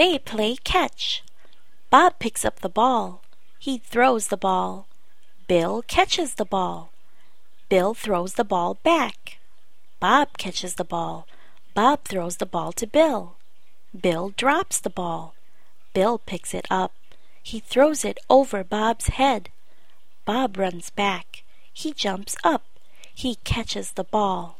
They play catch. Bob picks up the ball. He throws the ball. Bill catches the ball. Bill throws the ball back. Bob catches the ball. Bob throws the ball to Bill. Bill drops the ball. Bill picks it up. He throws it over Bob's head. Bob runs back. He jumps up. He catches the ball.